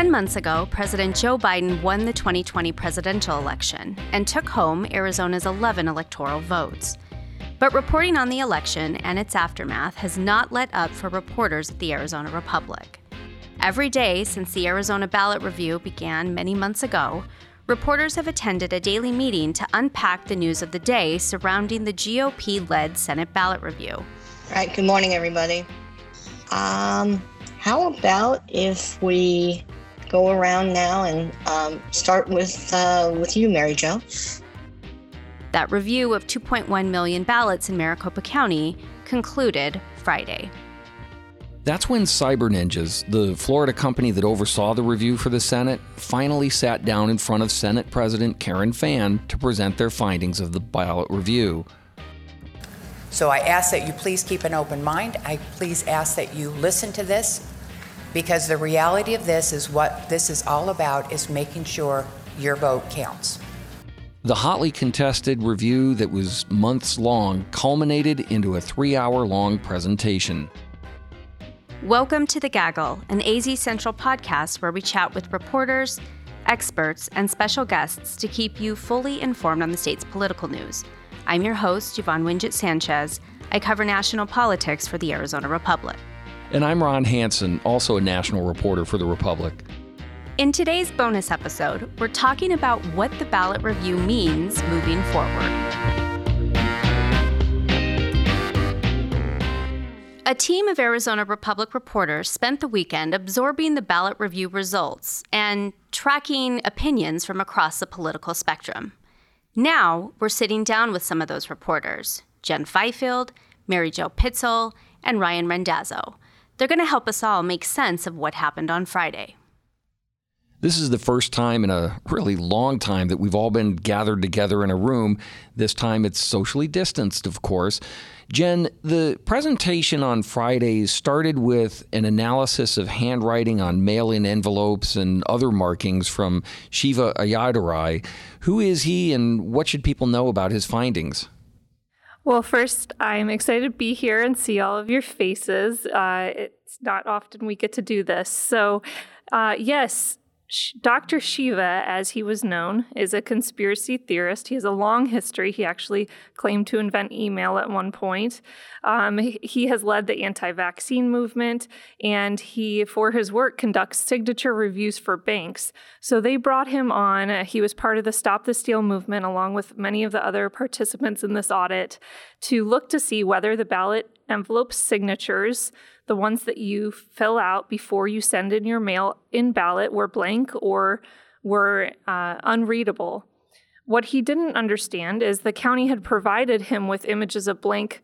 Ten months ago, President Joe Biden won the 2020 presidential election and took home Arizona's 11 electoral votes. But reporting on the election and its aftermath has not let up for reporters at the Arizona Republic. Every day since the Arizona ballot review began many months ago, reporters have attended a daily meeting to unpack the news of the day surrounding the GOP led Senate ballot review. All right, good morning, everybody. Um, how about if we go around now and um, start with uh, with you, Mary Jo? That review of 2.1 million ballots in Maricopa County concluded Friday. That's when Cyber Ninjas, the Florida company that oversaw the review for the Senate, finally sat down in front of Senate President Karen Fann to present their findings of the ballot review. So I ask that you please keep an open mind. I please ask that you listen to this because the reality of this is what this is all about is making sure your vote counts. The hotly contested review that was months long culminated into a three hour long presentation. Welcome to The Gaggle, an AZ Central podcast where we chat with reporters, experts, and special guests to keep you fully informed on the state's political news. I'm your host, Yvonne Wingett Sanchez. I cover national politics for the Arizona Republic. And I'm Ron Hansen, also a national reporter for the Republic. In today's bonus episode, we're talking about what the ballot review means moving forward. A team of Arizona Republic reporters spent the weekend absorbing the ballot review results and tracking opinions from across the political spectrum. Now, we're sitting down with some of those reporters Jen Fifield, Mary Jo Pitzl, and Ryan Randazzo. They're going to help us all make sense of what happened on Friday. This is the first time in a really long time that we've all been gathered together in a room. This time it's socially distanced, of course. Jen, the presentation on Friday started with an analysis of handwriting on mail in envelopes and other markings from Shiva Ayyadurai. Who is he and what should people know about his findings? Well, first, I'm excited to be here and see all of your faces. Uh, it's not often we get to do this. So, uh, yes, Dr. Shiva, as he was known, is a conspiracy theorist. He has a long history. He actually claimed to invent email at one point. Um, he has led the anti vaccine movement, and he, for his work, conducts signature reviews for banks. So they brought him on. He was part of the Stop the Steal movement, along with many of the other participants in this audit, to look to see whether the ballot envelope signatures the ones that you fill out before you send in your mail in ballot were blank or were uh, unreadable. What he didn't understand is the county had provided him with images of blank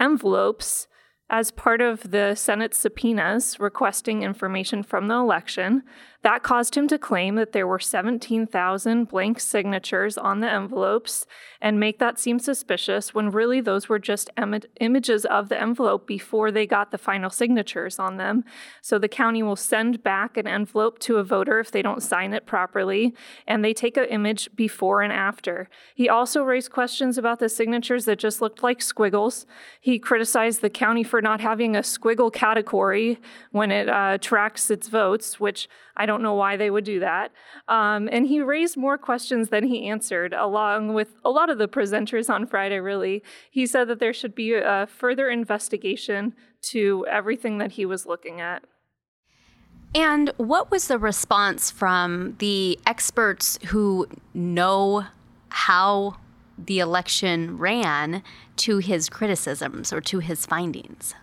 envelopes as part of the Senate subpoenas requesting information from the election. That caused him to claim that there were 17,000 blank signatures on the envelopes and make that seem suspicious when really those were just images of the envelope before they got the final signatures on them. So the county will send back an envelope to a voter if they don't sign it properly, and they take an image before and after. He also raised questions about the signatures that just looked like squiggles. He criticized the county for not having a squiggle category when it uh, tracks its votes, which I don't know why they would do that. Um, and he raised more questions than he answered, along with a lot of the presenters on Friday, really. He said that there should be a further investigation to everything that he was looking at. And what was the response from the experts who know how the election ran to his criticisms or to his findings?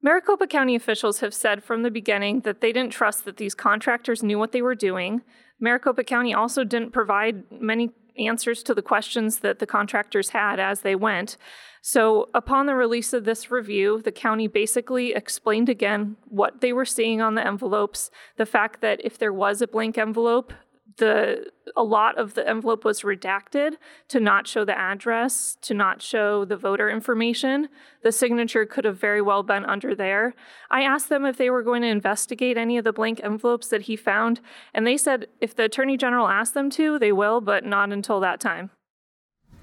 Maricopa County officials have said from the beginning that they didn't trust that these contractors knew what they were doing. Maricopa County also didn't provide many answers to the questions that the contractors had as they went. So, upon the release of this review, the county basically explained again what they were seeing on the envelopes, the fact that if there was a blank envelope, the a lot of the envelope was redacted to not show the address, to not show the voter information. The signature could have very well been under there. I asked them if they were going to investigate any of the blank envelopes that he found, and they said if the attorney general asked them to, they will, but not until that time.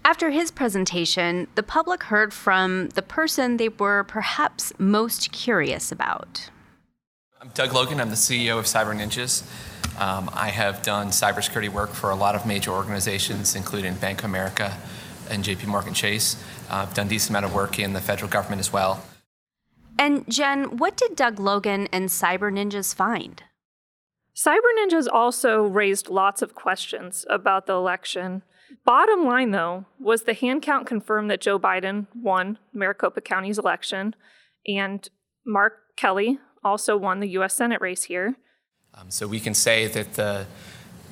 After his presentation, the public heard from the person they were perhaps most curious about. I'm Doug Logan. I'm the CEO of Cyber Ninjas. Um, I have done cybersecurity work for a lot of major organizations, including Bank of America and JP Morgan Chase. Uh, I've done a decent amount of work in the federal government as well. And Jen, what did Doug Logan and Cyber Ninjas find? Cyber Ninjas also raised lots of questions about the election. Bottom line, though, was the hand count confirmed that Joe Biden won Maricopa County's election, and Mark Kelly also won the U.S. Senate race here. Um, so we can say that the,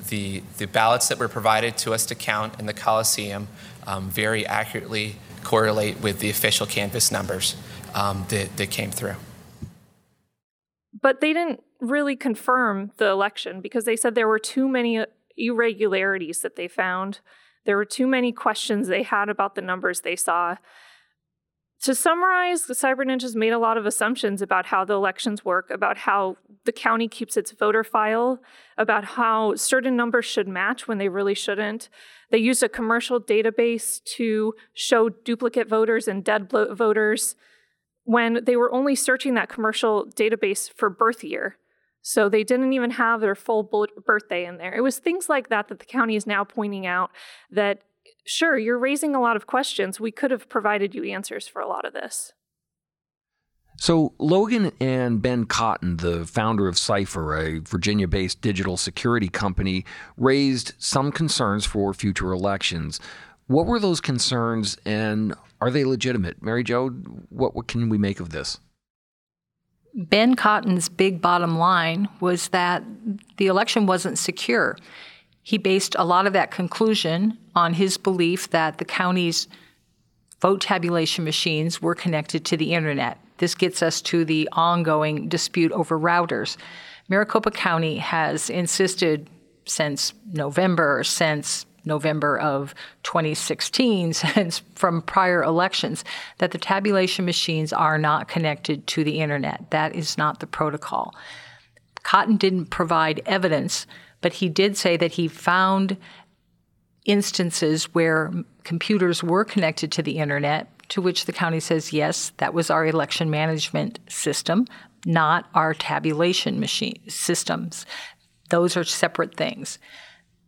the, the ballots that were provided to us to count in the Coliseum um, very accurately correlate with the official canvass numbers um, that, that came through. But they didn't really confirm the election because they said there were too many irregularities that they found. There were too many questions they had about the numbers they saw to summarize, the Cyber Ninjas made a lot of assumptions about how the elections work, about how the county keeps its voter file, about how certain numbers should match when they really shouldn't. They used a commercial database to show duplicate voters and dead voters when they were only searching that commercial database for birth year. So they didn't even have their full birthday in there. It was things like that that the county is now pointing out that sure, you're raising a lot of questions. We could have provided you answers for a lot of this. So, Logan and Ben Cotton, the founder of CyFIR, a Virginia based digital security company, raised some concerns for future elections. What were those concerns and are they legitimate? Mary Jo, what, what can we make of this? Ben Cotton's big bottom line was that the election wasn't secure. He based a lot of that conclusion on his belief that the county's vote tabulation machines were connected to the internet. This gets us to the ongoing dispute over routers. Maricopa County has insisted since November, since November of 2016, since from prior elections, that the tabulation machines are not connected to the internet. That is not the protocol. Cotton didn't provide evidence but he did say that he found instances where computers were connected to the internet, to which the county says, yes, that was our election management system, not our tabulation machine systems. Those are separate things.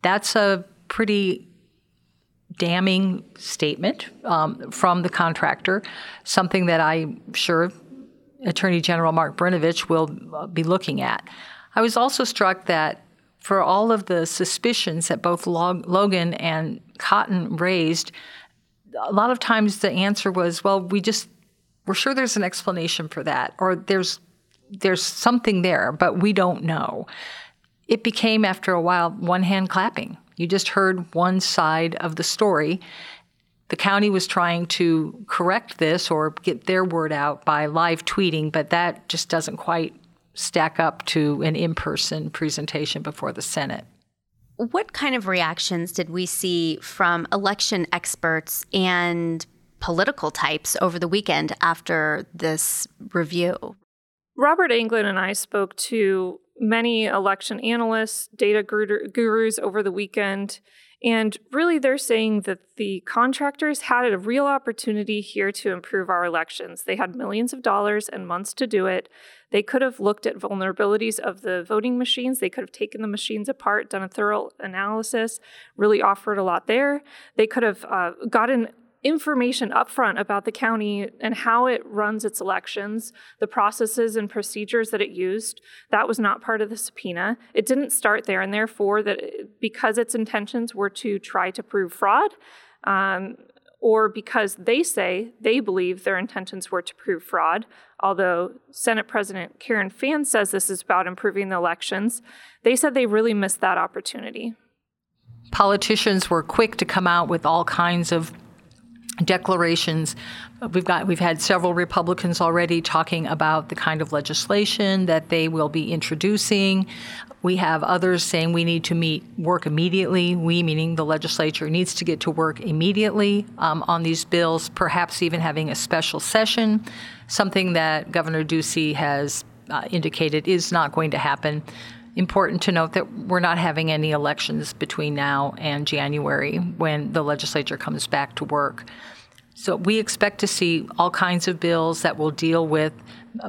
That's a pretty damning statement um, from the contractor, something that I'm sure Attorney General Mark Brnovich will be looking at. I was also struck that for all of the suspicions that both Logan and Cotton raised, a lot of times the answer was, well, we just we're sure there's an explanation for that, or there's there's something there, but we don't know. It became after a while one hand clapping. You just heard one side of the story. The county was trying to correct this or get their word out by live tweeting, but that just doesn't quite stack up to an in person presentation before the Senate. What kind of reactions did we see from election experts and political types over the weekend after this review? Robert Anglen and I spoke to many election analysts, data gurus over the weekend, and really, they're saying that the contractors had a real opportunity here to improve our elections. They had millions of dollars and months to do it. They could have looked at vulnerabilities of the voting machines. They could have taken the machines apart, done a thorough analysis, really offered a lot there. They could have uh, gotten information upfront about the county and how it runs its elections, the processes and procedures that it used. That was not part of the subpoena. It didn't start there, and therefore, that because its intentions were to try to prove fraud, um, or because they say they believe their intentions were to prove fraud, although Senate President Karen Fann says this is about improving the elections, they said they really missed that opportunity. Politicians were quick to come out with all kinds of declarations. We've got we've had several Republicans already talking about the kind of legislation that they will be introducing. We have others saying we need to meet work immediately. We, meaning the legislature, needs to get to work immediately um, on these bills. Perhaps even having a special session, something that Governor Ducey has uh, indicated is not going to happen important to note that we're not having any elections between now and January when the legislature comes back to work. So we expect to see all kinds of bills that will deal with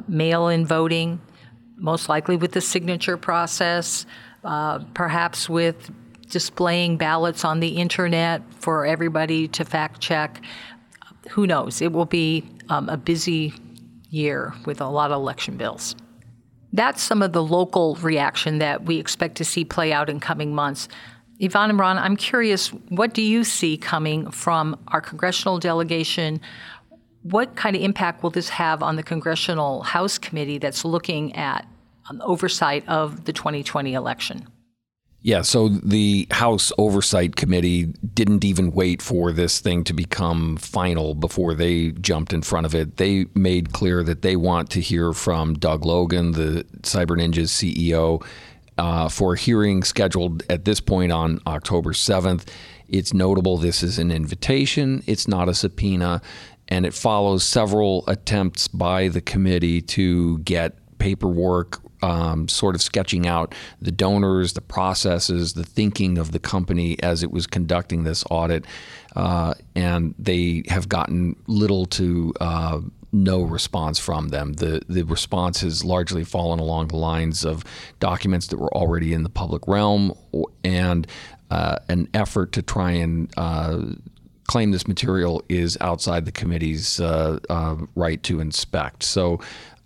mail in voting, most likely with the signature process, uh, perhaps with displaying ballots on the internet for everybody to fact check. Who knows? It will be um, a busy year with a lot of election bills. That's some of the local reaction that we expect to see play out in coming months. Yvonne and Ron, I'm curious, what do you see coming from our congressional delegation? What kind of impact will this have on the Congressional House Committee that's looking at um, oversight of the 2020 election? Yeah, so the House Oversight Committee didn't even wait for this thing to become final before they jumped in front of it. They made clear that they want to hear from Doug Logan, the Cyber Ninjas CEO, uh, for a hearing scheduled at this point on October 7th. It's notable this is an invitation, it's not a subpoena, and it follows several attempts by the committee to get paperwork um, sort of sketching out the donors, the processes, the thinking of the company as it was conducting this audit. Uh, and they have gotten little to uh, no response from them. The the response has largely fallen along the lines of documents that were already in the public realm and uh, an effort to try and uh, claim this material is outside the committee's uh, uh, right to inspect. So.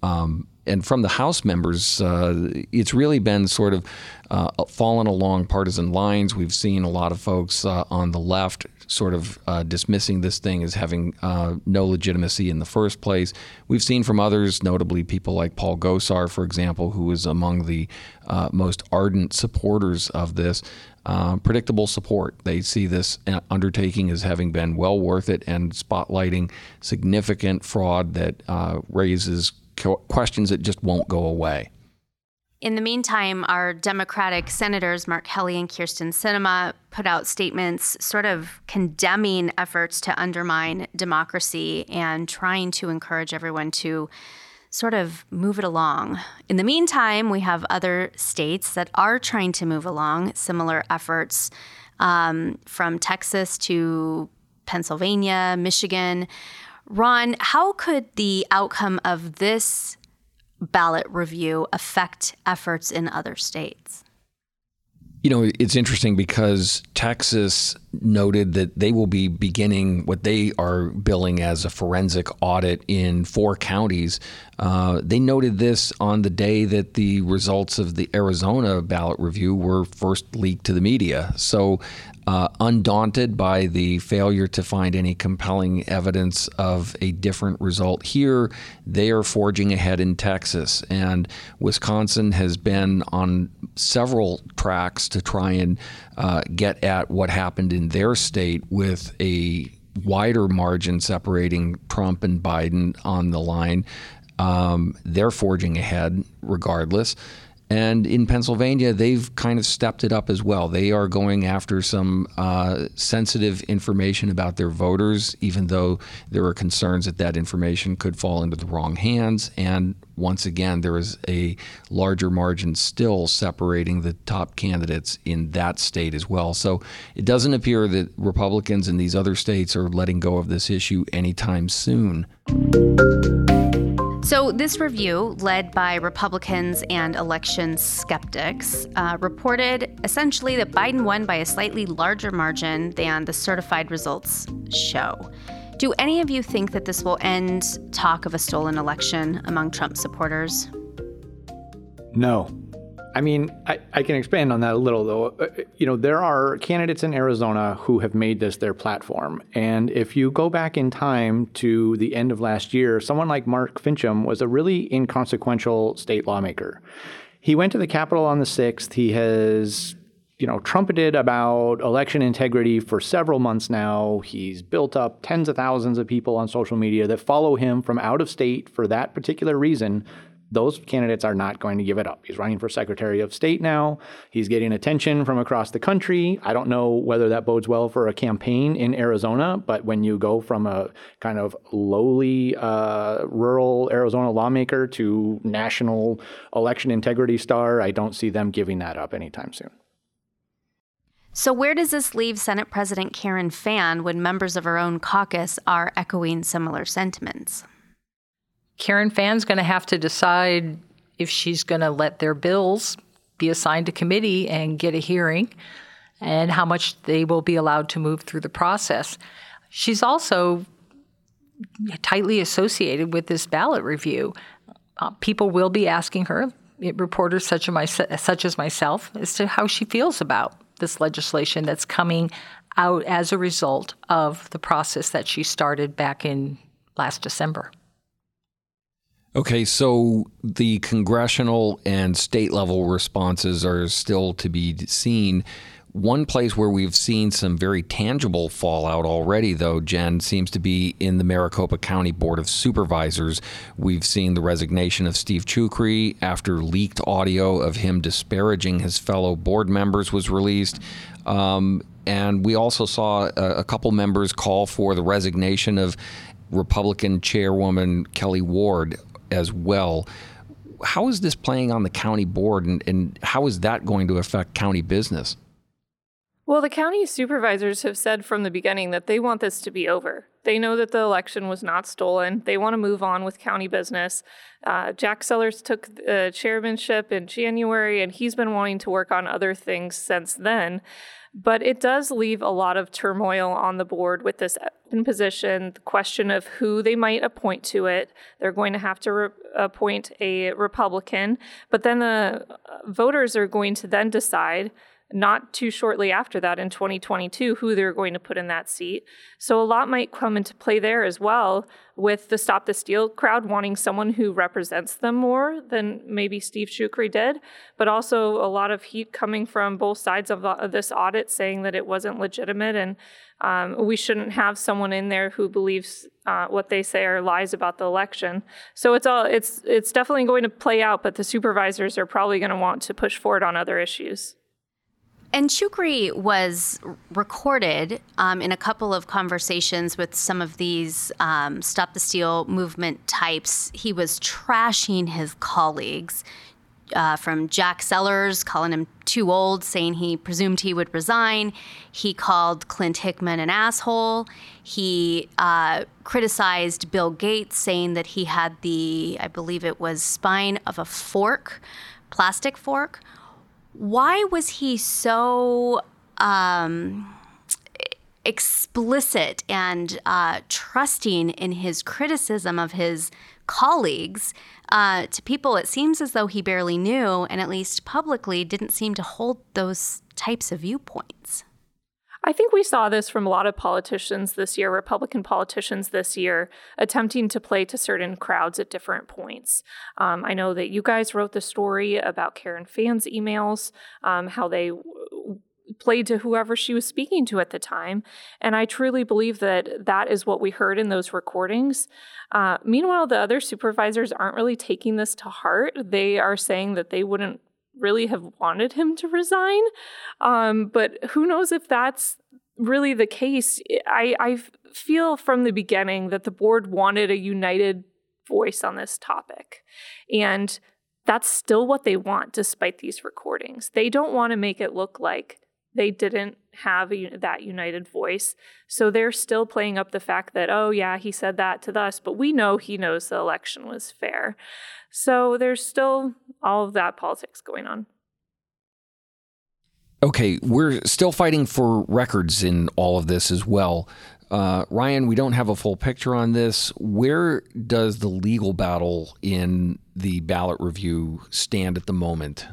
Um, and from the House members, uh, it's really been sort of uh, fallen along partisan lines. We've seen a lot of folks uh, on the left sort of uh, dismissing this thing as having uh, no legitimacy in the first place. We've seen from others, notably people like Paul Gosar, for example, who is among the uh, most ardent supporters of this. predictable support. They see this undertaking as having been well worth it and spotlighting significant fraud that raises questions that just won't go away. In the meantime, our Democratic senators, Mark Kelly and Kyrsten Sinema, put out statements sort of condemning efforts to undermine democracy and trying to encourage everyone to sort of move it along. In the meantime, we have other states that are trying to move along similar efforts um, from Texas to Pennsylvania, Michigan. Ron, how could the outcome of this ballot review affect efforts in other states? You know, it's interesting because Texas noted that they will be beginning what they are billing as a forensic audit in four counties. Uh, they noted this on the day that the results of the Arizona ballot review were first leaked to the media. So uh, undaunted by the failure to find any compelling evidence of a different result here, they are forging ahead in Texas. And Wisconsin has been on several tracks to try and uh, get at what happened in their state with a wider margin separating Trump and Biden on the line. Um, they're forging ahead regardless. And in Pennsylvania, they've kind of stepped it up as well. They are going after some uh, sensitive information about their voters, even though there are concerns that that information could fall into the wrong hands. And once again, there is a larger margin still separating the top candidates in that state as well. So it doesn't appear that Republicans in these other states are letting go of this issue anytime soon. So, this review, led by Republicans and election skeptics, uh, reported essentially that Biden won by a slightly larger margin than the certified results show. Do any of you think that this will end talk of a stolen election among Trump supporters? No. I mean, I, I, can expand on that a little, though. Uh, you know, there are candidates in Arizona who have made this their platform. And if you go back in time to the end of last year, someone like Mark Finchem was a really inconsequential state lawmaker. He went to the Capitol on the 6th. He has, you know, trumpeted about election integrity for several months now. He's built up tens of thousands of people on social media that follow him from out of state for that particular reason those candidates are not going to give it up. He's running for Secretary of State now. He's getting attention from across the country. I don't know whether that bodes well for a campaign in Arizona, but when you go from a kind of lowly uh, rural Arizona lawmaker to national election integrity star, I don't see them giving that up anytime soon. So, where does this leave Senate President Karen Fann when members of her own caucus are echoing similar sentiments? Karen Fann's going to have to decide if she's going to let their bills be assigned to committee and get a hearing, and how much they will be allowed to move through the process. She's also tightly associated with this ballot review. Uh, people will be asking her, reporters such my, such as myself, as to how she feels about this legislation that's coming out as a result of the process that she started back in last December. Okay, so the congressional and state level responses are still to be seen. One place where we've seen some very tangible fallout already, though, Jen, seems to be in the Maricopa County Board of Supervisors. We've seen the resignation of Steve Chucri after leaked audio of him disparaging his fellow board members was released. Um, and we also saw a, a couple members call for the resignation of Republican Chairwoman Kelli Ward as well. How is this playing on the county board, and, and how is that going to affect county business? Well, the county supervisors have said from the beginning that they want this to be over. They know that the election was not stolen. They want to move on with county business. Uh, Jack Sellers took the chairmanship in January, and he's been wanting to work on other things since then. But it does leave a lot of turmoil on the board with this position, the question of who they might appoint to it. They're going to have to re- appoint a Republican, but then the uh, voters are going to then decide not too shortly after that in 2022 who they're going to put in that seat. So a lot might come into play there as well with the Stop the Steal crowd wanting someone who represents them more than maybe Steve Chucri did, but also a lot of heat coming from both sides of, the, of this audit saying that it wasn't legitimate and um, we shouldn't have someone in there who believes uh, what they say are lies about the election. So it's all it's it's definitely going to play out, but the supervisors are probably going to want to push forward on other issues. And Chucri was recorded um, in a couple of conversations with some of these um, Stop the Steal movement types. He was trashing his colleagues. Uh, from Jack Sellers calling him too old, saying he presumed he would resign. He called Clint Hickman an asshole. He uh, criticized Bill Gates, saying that he had the, I believe it was spine of a fork, plastic fork why was he so um, explicit and uh, trusting in his criticism of his colleagues uh, to people it seems as though he barely knew and at least publicly didn't seem to hold those types of viewpoints? I think we saw this from a lot of politicians this year, Republican politicians this year, attempting to play to certain crowds at different points. Um, I know that you guys wrote the story about Karen Fann's emails, um, how they played to whoever she was speaking to at the time. And I truly believe that that is what we heard in those recordings. Uh, meanwhile, the other supervisors aren't really taking this to heart. They are saying that they wouldn't really have wanted him to resign. Um, but who knows if that's really the case? I, I feel from the beginning that the board wanted a united voice on this topic. And that's still what they want, despite these recordings. They don't want to make it look like they didn't have a, that united voice. So they're still playing up the fact that, oh, yeah, he said that to us, but we know he knows the election was fair. So there's still all of that politics going on. Okay, we're still fighting for records in all of this as well. Uh, Ryan, we don't have a full picture on this. Where does the legal battle in the ballot review stand at the moment?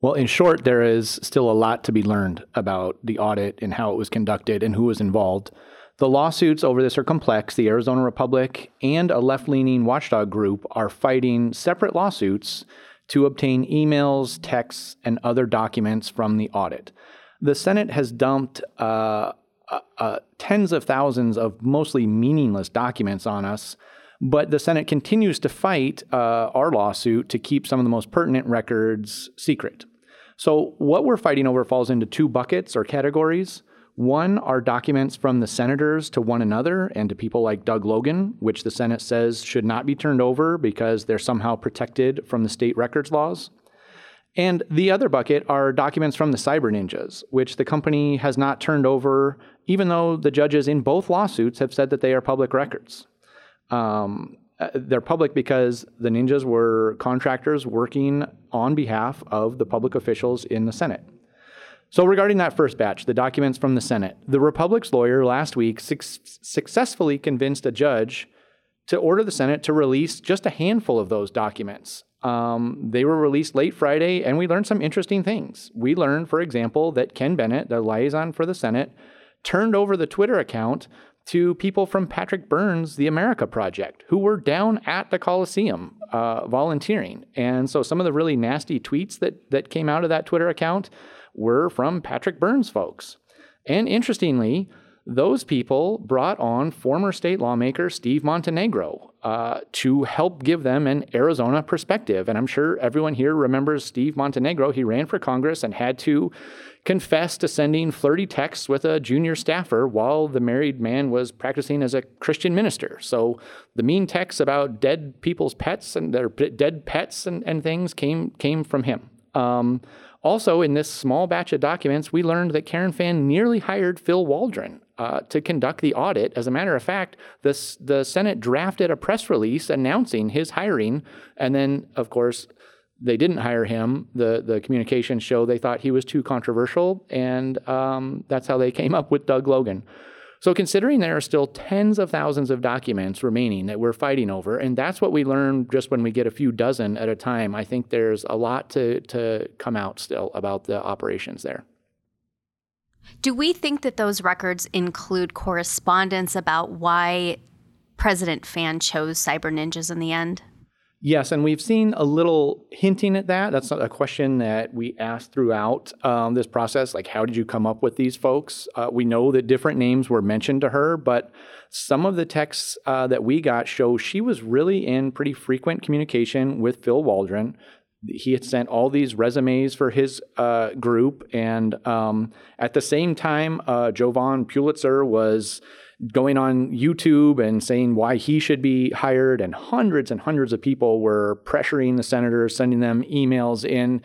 Well, in short, there is still a lot to be learned about the audit and how it was conducted and who was involved. The lawsuits over this are complex. The Arizona Republic and a left leaning watchdog group are fighting separate lawsuits to obtain emails, texts, and other documents from the audit. The Senate has dumped uh, uh, uh, tens of thousands of mostly meaningless documents on us, but the Senate continues to fight uh, our lawsuit to keep some of the most pertinent records secret. So, what we're fighting over falls into two buckets or categories. One are documents from the senators to one another and to people like Doug Logan, which the Senate says should not be turned over because they're somehow protected from the state records laws. And the other bucket are documents from the Cyber Ninjas, which the company has not turned over, even though the judges in both lawsuits have said that they are public records. Um, uh, they're public because the ninjas were contractors working on behalf of the public officials in the Senate. So, regarding that first batch, the documents from the Senate, the Republic's lawyer last week su- successfully convinced a judge to order the Senate to release just a handful of those documents. Um, they were released late Friday, and we learned some interesting things. We learned, for example, that Ken Bennett, the liaison for the Senate, turned over the Twitter account to people from Patrick Byrne's, The America Project, who were down at the Coliseum uh, volunteering. And so some of the really nasty tweets that, that came out of that Twitter account were from Patrick Byrne's folks. And interestingly, those people brought on former state lawmaker Steve Montenegro uh, to help give them an Arizona perspective. And I'm sure everyone here remembers Steve Montenegro. He ran for Congress and had to confess to sending flirty texts with a junior staffer while the married man was practicing as a Christian minister. So the mean texts about dead people's pets and their dead pets and, and things came came from him. Um, also, in this small batch of documents, we learned that Karen Fann nearly hired Phil Waldron uh, to conduct the audit. As a matter of fact, the, the Senate drafted a press release announcing his hiring, and then, of course, they didn't hire him. The the communications show they thought he was too controversial, and um, that's how they came up with Doug Logan. So, considering there are still tens of thousands of documents remaining that we're fighting over, and that's what we learn just when we get a few dozen at a time, I think there's a lot to, to come out still about the operations there. Do we think that those records include correspondence about why President Fann chose cyber ninjas in the end? Yes, and we've seen a little hinting at that. That's a question that we asked throughout um, this process. Like, how did you come up with these folks? Uh, we know that different names were mentioned to her, but some of the texts uh, that we got show she was really in pretty frequent communication with Phil Waldron. He had sent all these resumes for his uh, group, and um, at the same time, uh, Jovan Pulitzer was going on YouTube and saying why he should be hired, and hundreds and hundreds of people were pressuring the senators, sending them emails in.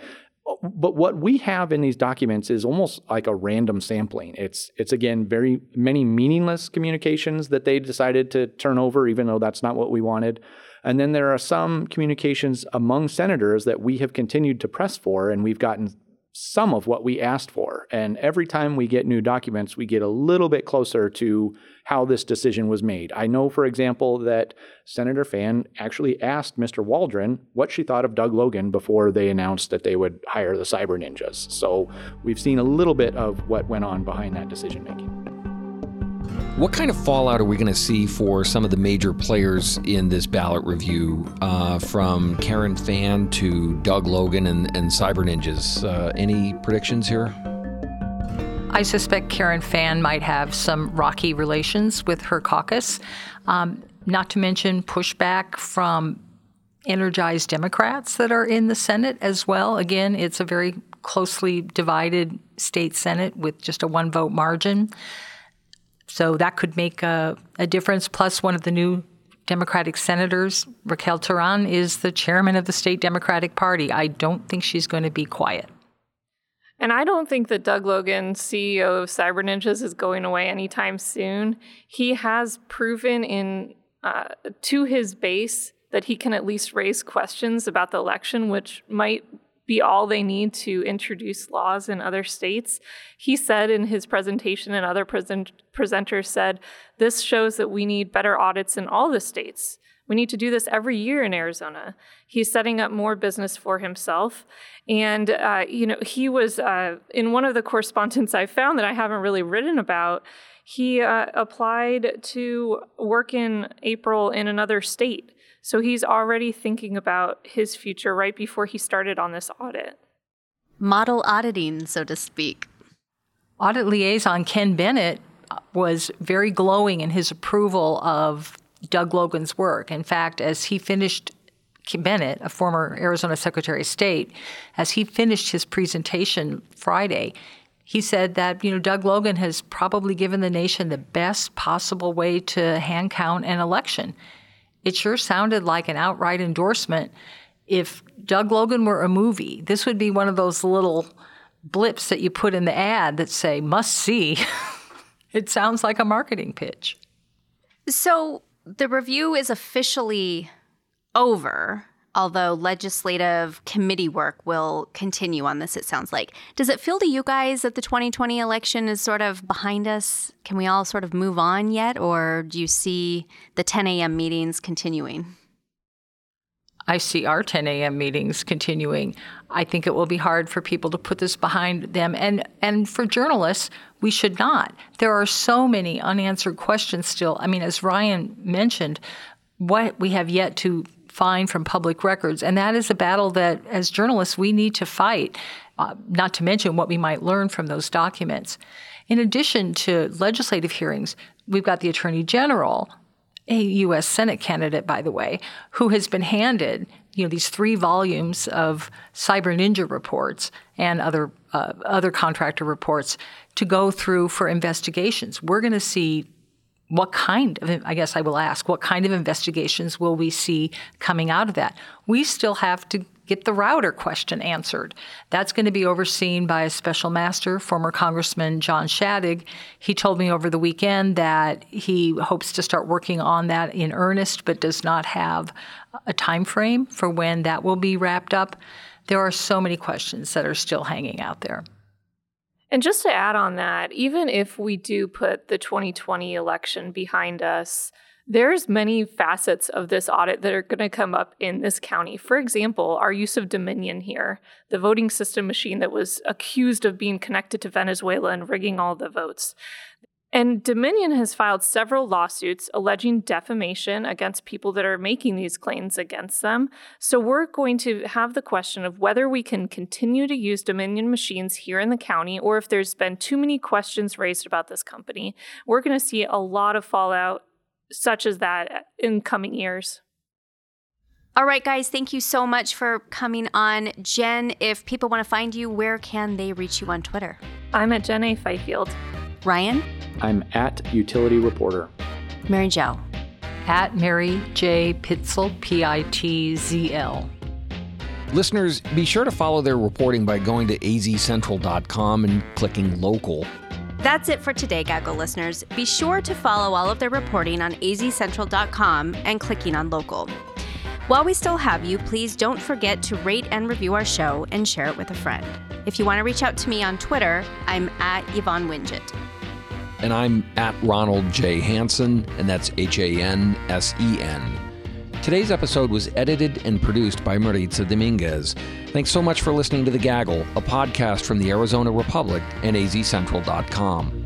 But what we have in these documents is almost like a random sampling. It's it's again very many meaningless communications that they decided to turn over, even though that's not what we wanted. And then there are some communications among senators that we have continued to press for, and we've gotten some of what we asked for. And every time we get new documents, we get a little bit closer to how this decision was made. I know, for example, that Senator Fann actually asked Mr. Waldron what she thought of Doug Logan before they announced that they would hire the Cyber Ninjas. So we've seen a little bit of what went on behind that decision making. What kind of fallout are we going to see for some of the major players in this ballot review, uh, from Karen Fann to Doug Logan and, and Cyber Ninjas? Uh, any predictions here? I suspect Karen Fann might have some rocky relations with her caucus, um, not to mention pushback from energized Democrats that are in the Senate as well. Again, it's a very closely divided state Senate with just a one vote margin. So that could make a, a difference. Plus, one of the new Democratic senators, Raquel Teran, is the chairman of the state Democratic Party. I don't think she's going to be quiet. And I don't think that Doug Logan, CEO of Cyber Ninjas, is going away anytime soon. He has proven in uh, to his base that he can at least raise questions about the election, which might be all they need to introduce laws in other states. He said in his presentation, and other present- presenters said, this shows that we need better audits in all the states. We need to do this every year in Arizona. He's setting up more business for himself. And, uh, you know, he was uh, in one of the correspondence I found that I haven't really written about. He uh, applied to work in April in another state. So he's already thinking about his future right before he started on this audit. Model auditing, so to speak. Audit liaison Ken Bennett uh, was very glowing in his approval of Doug Logan's work. In fact, as he finished, Bennett, a former Arizona Secretary of State, as he finished his presentation Friday, he said that you know Doug Logan has probably given the nation the best possible way to hand count an election it sure sounded like an outright endorsement. If Doug Logan were a movie, this would be one of those little blips that you put in the ad that say must see. it sounds like a marketing pitch. So, the review is officially over, although legislative committee work will continue on this, it sounds like. Does it feel to you guys that the 2020 election is sort of behind us? Can we all sort of move on yet, or do you see the 10 a.m. meetings continuing? I see our 10 a.m. meetings continuing. I think it will be hard for people to put this behind them. And, and for journalists, we should not. There are so many unanswered questions still. I mean, as Ryan mentioned, what we have yet to find from public records. And that is a battle that, as journalists, we need to fight, uh, not to mention what we might learn from those documents. In addition to legislative hearings, we've got the Attorney General, a U.S. Senate candidate, by the way, who has been handed you know these three volumes of cyber ninja reports and other uh, other contractor reports to go through for investigations. We're going to see what kind of, I guess I will ask, what kind of investigations will we see coming out of that? We still have to get the router question answered. That's going to be overseen by a special master, former Congressman John Shadegg. He told me over the weekend that he hopes to start working on that in earnest, but does not have a time frame for when that will be wrapped up. There are so many questions that are still hanging out there. And just to add on that, even if we do put the 2020 election behind us, there's many facets of this audit that are going to come up in this county. For example, our use of Dominion here, the voting system machine that was accused of being connected to Venezuela and rigging all the votes. And Dominion has filed several lawsuits alleging defamation against people that are making these claims against them. So we're going to have the question of whether we can continue to use Dominion machines here in the county or if there's been too many questions raised about this company. We're going to see a lot of fallout such as that in coming years. All right, guys, thank you so much for coming on. Jen, if people want to find you, where can they reach you on Twitter? I'm at Jen A. Fifield. Ryan? I'm at Utility Reporter. Mary Jo? At Mary J. Pitzl, P I T Z L. Listeners, be sure to follow their reporting by going to azcentral.com and clicking local. That's it for today, Gaggle listeners. Be sure to follow all of their reporting on azcentral.com and clicking on local. While we still have you, please don't forget to rate and review our show and share it with a friend. If you want to reach out to me on Twitter, I'm at Yvonne Wingett. And I'm at Ronald J. Hansen, and that's H A N S E N. Today's episode was edited and produced by Maritza Dominguez. Thanks so much for listening to The Gaggle, a podcast from the Arizona Republic and azcentral.com.